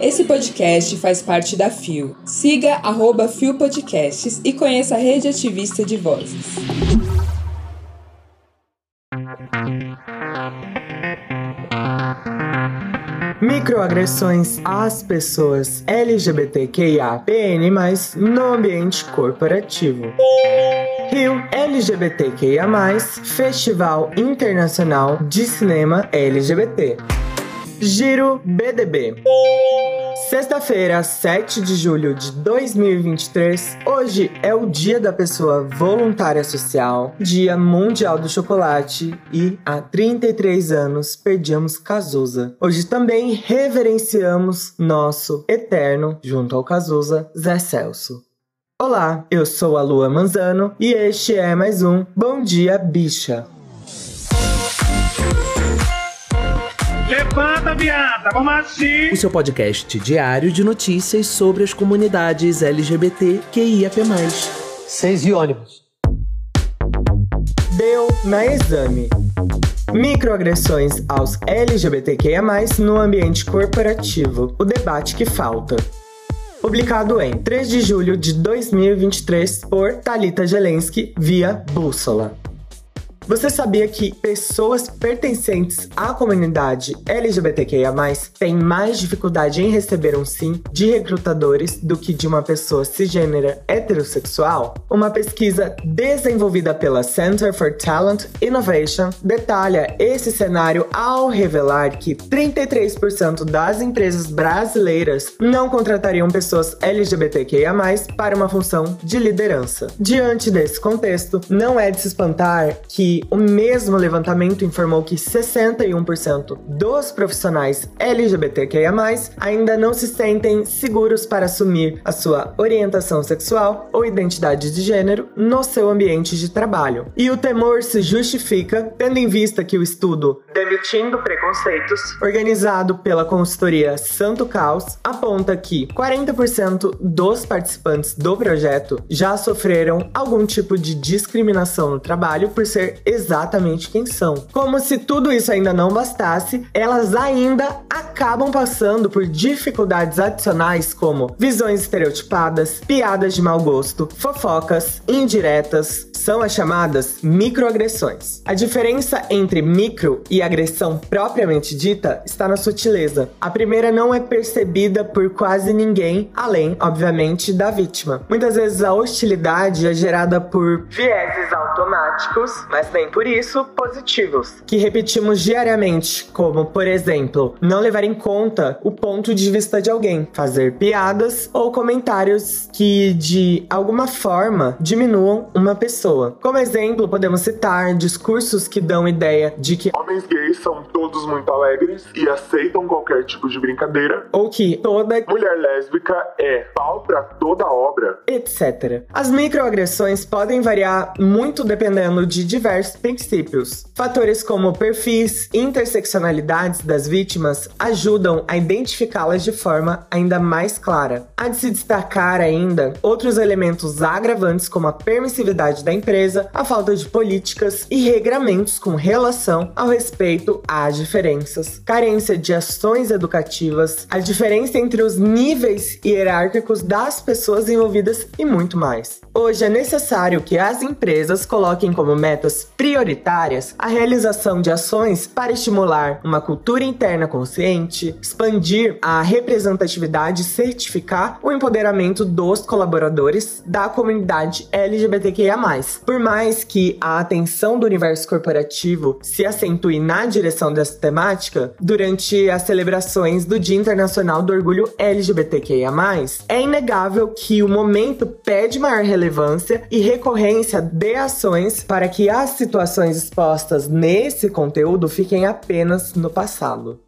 Esse podcast faz parte da FIO. Siga arroba FIO Podcasts e conheça a rede ativista de vozes. Microagressões às pessoas LGBTQIA-PN+, no ambiente corporativo. Rio LGBTQIA+, Festival Internacional de Cinema LGBT. Giro BDB. Sexta-feira, 7 de julho de 2023. Hoje é o Dia da Pessoa Voluntária Social, Dia Mundial do Chocolate e há 33 anos perdemos Cazuza. Hoje também reverenciamos nosso eterno, junto ao Cazuza, Zé Celso. Olá, eu sou a Lua Manzano e este é mais um Bom Dia Bicha. Levanta, viada, vamos assim. O seu podcast diário de notícias sobre as comunidades LGBT QIAP+. Seis e ônibus. Deu na exame. Microagressões aos LGBTQIA+, no ambiente corporativo. O debate que falta. Publicado em 3 de julho de 2023 por Talita Jelensky via Bússola. Você sabia que pessoas pertencentes à comunidade LGBTQIA+, têm mais dificuldade em receber um sim de recrutadores do que de uma pessoa cisgênera heterossexual? Uma pesquisa desenvolvida pela Center for Talent Innovation detalha esse cenário ao revelar que 33% das empresas brasileiras não contratariam pessoas LGBTQIA+, para uma função de liderança. Diante desse contexto, não é de se espantar que o mesmo levantamento informou que 61% dos profissionais LGBTQIA+, ainda não se sentem seguros para assumir a sua orientação sexual ou identidade de gênero no seu ambiente de trabalho. E o temor se justifica tendo em vista que o estudo Demitindo Preconceitos, organizado pela consultoria Santo Caos, aponta que 40% dos participantes do projeto já sofreram algum tipo de discriminação no trabalho por ser exatamente quem são. Como se tudo isso ainda não bastasse, elas ainda acabam passando por dificuldades adicionais como visões estereotipadas, piadas de mau gosto, fofocas, indiretas, são as chamadas microagressões. A diferença entre micro e agressão propriamente dita está na sutileza. A primeira não é percebida por quase ninguém, além, obviamente, da vítima. Muitas vezes a hostilidade é gerada por vieses automáticos, mas nem por isso positivos, que repetimos diariamente, como, por exemplo, não levar em conta o ponto de vista de alguém, fazer piadas ou comentários que de alguma forma diminuam uma pessoa. Como exemplo, podemos citar discursos que dão ideia de que homens gays são todos muito alegres e aceitam qualquer tipo de brincadeira, ou que toda mulher lésbica é pau pra toda obra, etc. As microagressões podem variar muito dependendo de diversos princípios. Fatores como perfis, interseccionalidades das vítimas ajudam a identificá-las de forma ainda mais clara. Há de se destacar ainda outros elementos agravantes como a permissividade da empresa, a falta de políticas e regramentos com relação ao respeito às diferenças, carência de ações educativas, a diferença entre os níveis hierárquicos das pessoas envolvidas e muito mais. Hoje é necessário que as empresas coloquem como metas prioritárias a realização de ações para estimular uma cultura interna consciente, expandir a representatividade certificar o empoderamento dos colaboradores da comunidade LGBTQIA. Por mais que a atenção do universo corporativo se acentue na direção dessa temática, durante as celebrações do Dia Internacional do Orgulho LGBTQIA, é inegável que o momento pede maior relevância e recorrência de ações para que as situações expostas nesse conteúdo fiquem apenas no passado.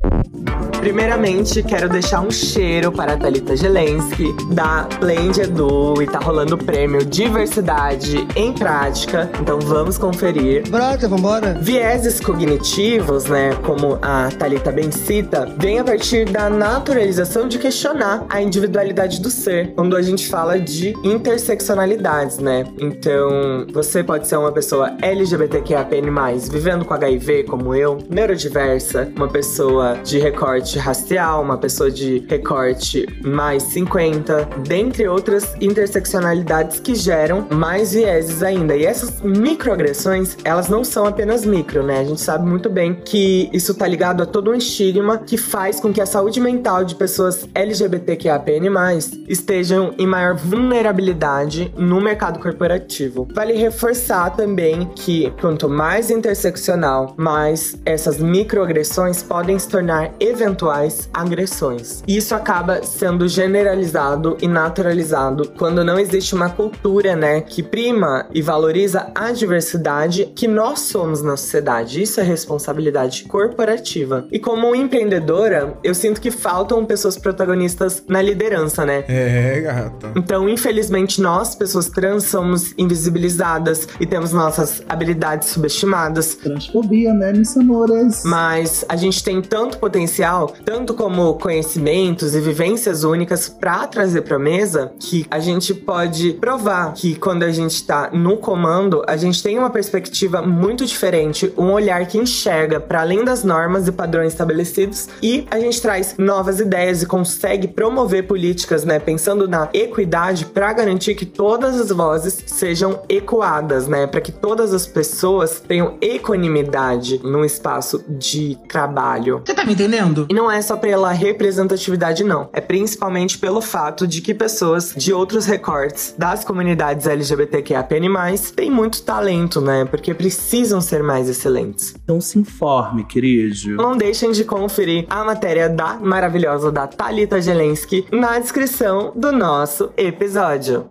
Primeiramente, quero deixar um cheiro para a Thalita Gelensky, da Blend Edu, e tá rolando o prêmio Diversidade em Prática. Então vamos conferir. Brota, vambora. Vieses cognitivos, né, como a Thalita bem cita, vem a partir da naturalização de questionar a individualidade do ser, quando a gente fala de interseccionalidades, né? Então, você pode ser uma pessoa LGBTQIAPN+, vivendo com HIV, como eu, neurodiversa, uma pessoa de recorte recorte racial, uma pessoa de recorte mais 50, dentre outras interseccionalidades que geram mais vieses ainda. E essas microagressões, elas não são apenas micro, né? A gente sabe muito bem que isso tá ligado a todo um estigma que faz com que a saúde mental de pessoas LGBTQAPN+, estejam em maior vulnerabilidade no mercado corporativo. Vale reforçar também que quanto mais interseccional, mais essas microagressões podem se tornar eventuais agressões. E isso acaba sendo generalizado e naturalizado quando não existe uma cultura, né, que prima e valoriza a diversidade que nós somos na sociedade. Isso é responsabilidade corporativa. E como empreendedora, eu sinto que faltam pessoas protagonistas na liderança, né? É, gata. Então, infelizmente, nós, pessoas trans, somos invisibilizadas e temos nossas habilidades subestimadas. Transfobia, né, Miss Amores? Mas a gente tem tanto potencial, tanto como conhecimentos e vivências únicas para trazer para mesa, que a gente pode provar que quando a gente tá no comando, a gente tem uma perspectiva muito diferente, um olhar que enxerga para além das normas e padrões estabelecidos e a gente traz novas ideias e consegue promover políticas, né, pensando na equidade para garantir que todas as vozes sejam ecoadas, né, para que todas as pessoas tenham equanimidade no espaço de trabalho. Você tá me entendendo? E não é só pela representatividade, não. É principalmente pelo fato de que pessoas de outros recortes das comunidades LGBTQIAPN+, têm muito talento, né? Porque precisam ser mais excelentes. Então se informe, querido. Não deixem de conferir a matéria da maravilhosa da Thalita Zelensky na descrição do nosso episódio.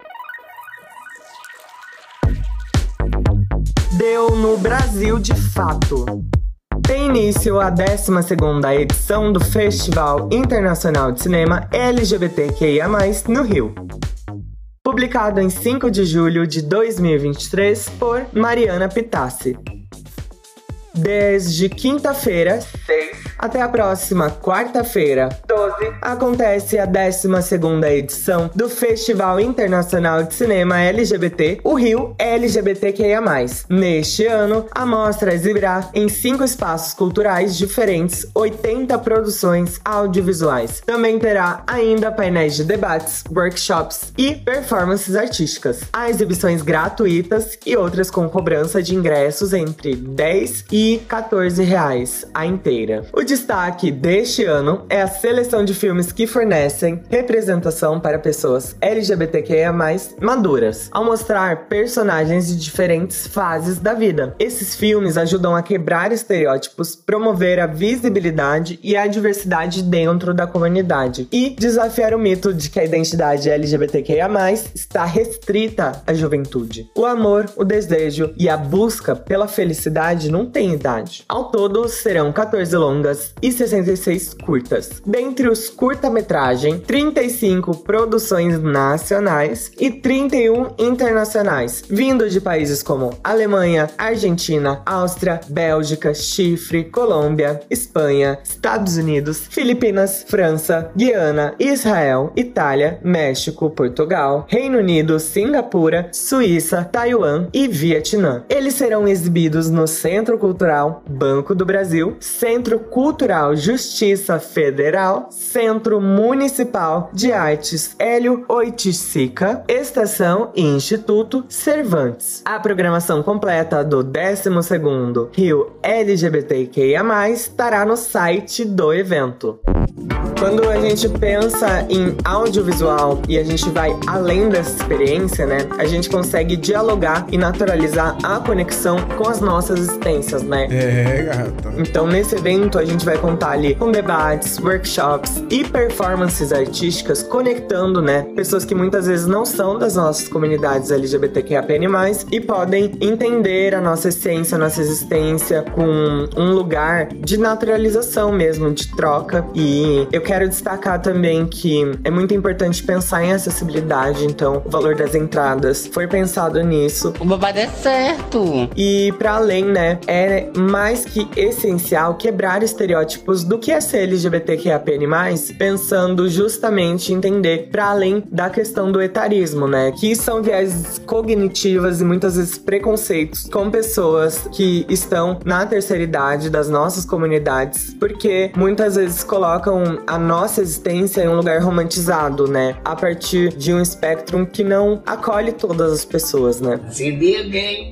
Deu no Brasil de fato. Tem início a 12ª edição do Festival Internacional de Cinema LGBTQIA+, no Rio. Publicado em 5 de julho de 2023 por Mariana Pitassi. Desde quinta-feira, 6, até a próxima quarta-feira, 12, acontece a 12ª edição do Festival Internacional de Cinema LGBT, o Rio LGBTQIA+. Neste ano, a mostra exibirá em cinco espaços culturais diferentes 80 produções audiovisuais. Também terá ainda painéis de debates, workshops e performances artísticas. Há exibições gratuitas e outras com cobrança de ingressos entre 10 e e 14 reais a inteira. O destaque deste ano é a seleção de filmes que fornecem representação para pessoas LGBTQIA+, maduras, ao mostrar personagens de diferentes fases da vida. Esses filmes ajudam a quebrar estereótipos, promover a visibilidade e a diversidade dentro da comunidade e desafiar o mito de que a identidade LGBTQIA+, está restrita à juventude. O amor, o desejo e a busca pela felicidade não têm idade. Ao todo, serão 14 longas e 66 curtas. Dentre os curta-metragem, 35 produções nacionais e 31 internacionais, vindo de países como Alemanha, Argentina, Áustria, Bélgica, Chifre, Colômbia, Espanha, Estados Unidos, Filipinas, França, Guiana, Israel, Itália, México, Portugal, Reino Unido, Singapura, Suíça, Taiwan e Vietnã. Eles serão exibidos no Centro Cultural Banco do Brasil, Centro Cultural Justiça Federal, Centro Municipal de Artes Hélio Oiticica, Estação e Instituto Cervantes. A programação completa do 12º Rio LGBTQIA+, estará no site do evento. Quando a gente pensa em audiovisual e a gente vai além dessa experiência, né? A gente consegue dialogar e naturalizar a conexão com as nossas existências, né? É, gata. Então, nesse evento, a gente vai contar ali com debates, workshops e performances artísticas conectando, né, pessoas que muitas vezes não são das nossas comunidades LGBTQIAPN+, e podem entender a nossa essência, a nossa existência com um lugar de naturalização mesmo, de troca. E eu quero destacar também que é muito importante pensar em acessibilidade, então o valor das entradas foi pensado nisso. O babado é certo. E para além, né, é mais que essencial quebrar estereótipos do que é ser LGBTQIAPN+, pensando justamente em entender para além da questão do etarismo, né? Que são viés cognitivas e muitas vezes preconceitos com pessoas que estão na terceira idade das nossas comunidades, porque muitas vezes colocam a nossa existência em um lugar romantizado, né? A partir de um espectro que não acolhe todas as pessoas, né?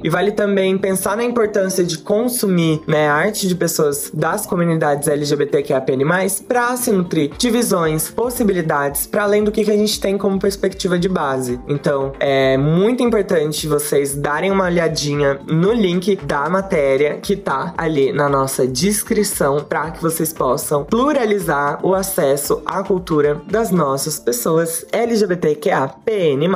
E vale também pensar na importância de consumir, né, arte de pessoas das comunidades LGBTQIAPN+, para se nutrir de visões, possibilidades, para além do que a gente tem como perspectiva de base. Então, é muito importante vocês darem uma olhadinha no link da matéria que tá ali na nossa descrição para que vocês possam pluralizar o acesso à cultura das nossas pessoas LGBTQAPN+.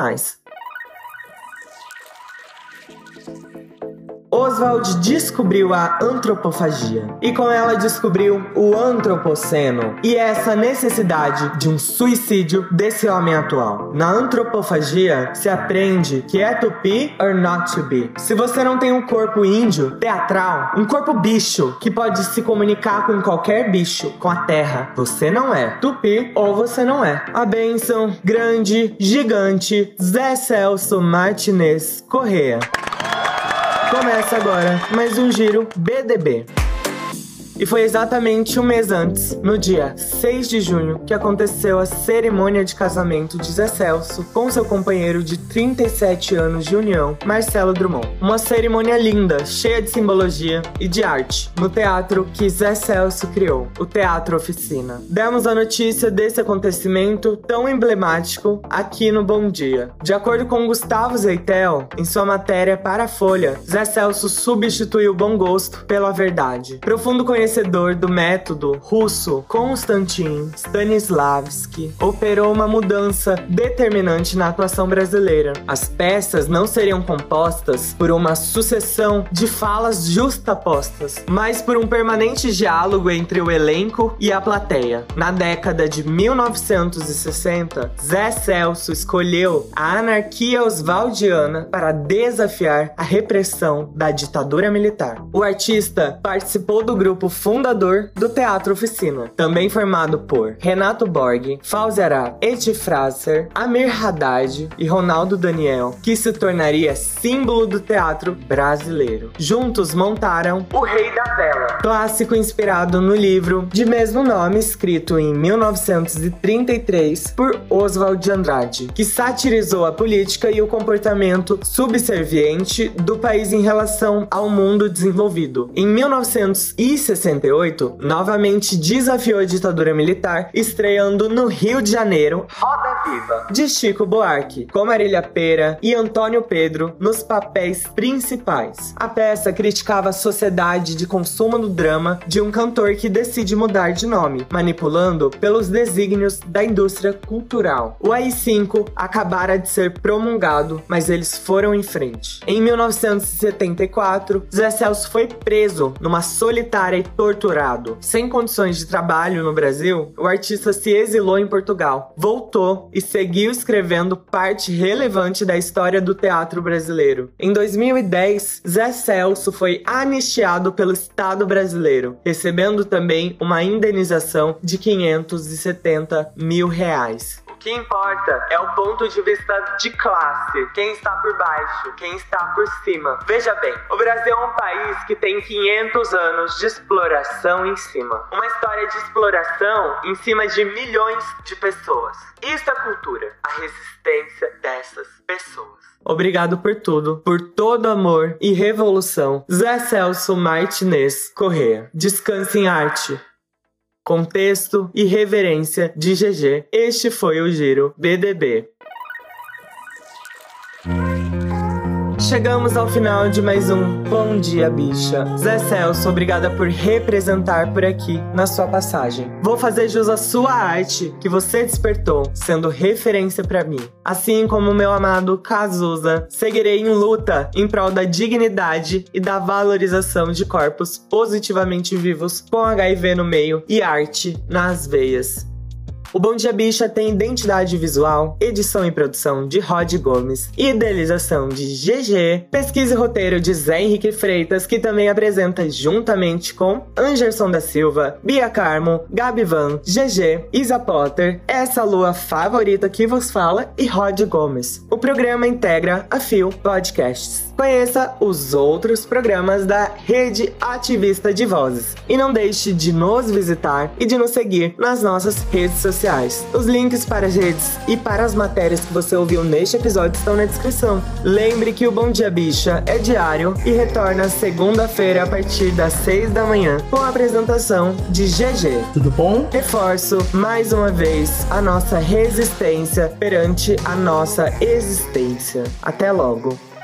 Oswald descobriu a antropofagia e com ela descobriu o antropoceno e essa necessidade de um suicídio desse homem atual. Na antropofagia se aprende que é to be or not to be. Se você não tem um corpo índio, teatral, um corpo bicho que pode se comunicar com qualquer bicho, com a terra, você não é tupi ou você não é. A benção grande, gigante, Zé Celso Martinez Correa. Começa agora mais um giro BDB. E foi exatamente um mês antes, no dia 6 de junho, que aconteceu a cerimônia de casamento de Zé Celso com seu companheiro de 37 anos de união, Marcelo Drummond. Uma cerimônia linda, cheia de simbologia e de arte, no teatro que Zé Celso criou, o Teatro Oficina. Demos a notícia desse acontecimento tão emblemático aqui no Bom Dia. De acordo com Gustavo Zeitel, em sua matéria para a Folha, Zé Celso substituiu o bom gosto pela verdade. Profundo conhecimento conhecedor do método russo Konstantin Stanislavski, operou uma mudança determinante na atuação brasileira. As peças não seriam compostas por uma sucessão de falas justapostas, mas por um permanente diálogo entre o elenco e a plateia. Na década de 1960, Zé Celso escolheu a anarquia oswaldiana para desafiar a repressão da ditadura militar. O artista participou do grupo fundador do Teatro Oficina, também formado por Renato Borg, Arap, Eti Fraser, Amir Haddad e Ronaldo Daniel, que se tornaria símbolo do teatro brasileiro. Juntos montaram O Rei da Vela, clássico inspirado no livro de mesmo nome, escrito em 1933 por Oswald de Andrade, que satirizou a política e o comportamento subserviente do país em relação ao mundo desenvolvido. Em 1960 1968, novamente desafiou a ditadura militar, estreando no Rio de Janeiro Roda Viva, de Chico Buarque, com Marília Pera e Antônio Pedro nos papéis principais. A peça criticava a sociedade de consumo do drama de um cantor que decide mudar de nome, manipulando pelos desígnios da indústria cultural. O AI-5 acabara de ser promulgado, mas eles foram em frente. Em 1974, Zé Celso foi preso numa solitária e torturado. Sem condições de trabalho no Brasil, o artista se exilou em Portugal, voltou e seguiu escrevendo parte relevante da história do teatro brasileiro. Em 2010, Zé Celso foi anistiado pelo Estado brasileiro, recebendo também uma indenização de 570 mil reais que importa é o ponto de vista de classe. Quem está por baixo, quem está por cima. Veja bem, o Brasil é um país que tem 500 anos de exploração em cima. Uma história de exploração em cima de milhões de pessoas. Isso é cultura, a resistência dessas pessoas. Obrigado por tudo, por todo amor e revolução. Zé Celso Martinez Correa. Descanse em arte contexto e reverência de GG. Este foi o Giro BDB. Chegamos ao final de mais um Bom Dia Bicha. Zé Celso, obrigada por representar por aqui na sua passagem. Vou fazer jus à sua arte que você despertou, sendo referência para mim. Assim como meu amado Cazuza, seguirei em luta em prol da dignidade e da valorização de corpos positivamente vivos com HIV no meio e arte nas veias. O Bom Dia Bicha tem identidade visual, edição e produção de Rod Gomes, idealização de GG, pesquisa e roteiro de Zé Henrique Freitas, que também apresenta juntamente com Anderson da Silva, Bia Carmo, Gabi Van, GG, Isa Potter, essa lua favorita que vos fala e Rod Gomes. O programa integra a Fio Podcasts. Conheça os outros programas da Rede Ativista de Vozes e não deixe de nos visitar e de nos seguir nas nossas redes sociais. Os links para as redes e para as matérias que você ouviu neste episódio estão na descrição. Lembre que o Bom Dia Bicha é diário e retorna segunda-feira a partir das 6 da manhã com a apresentação de GG. Tudo bom? Reforço mais uma vez a nossa resistência perante a nossa existência. Até logo!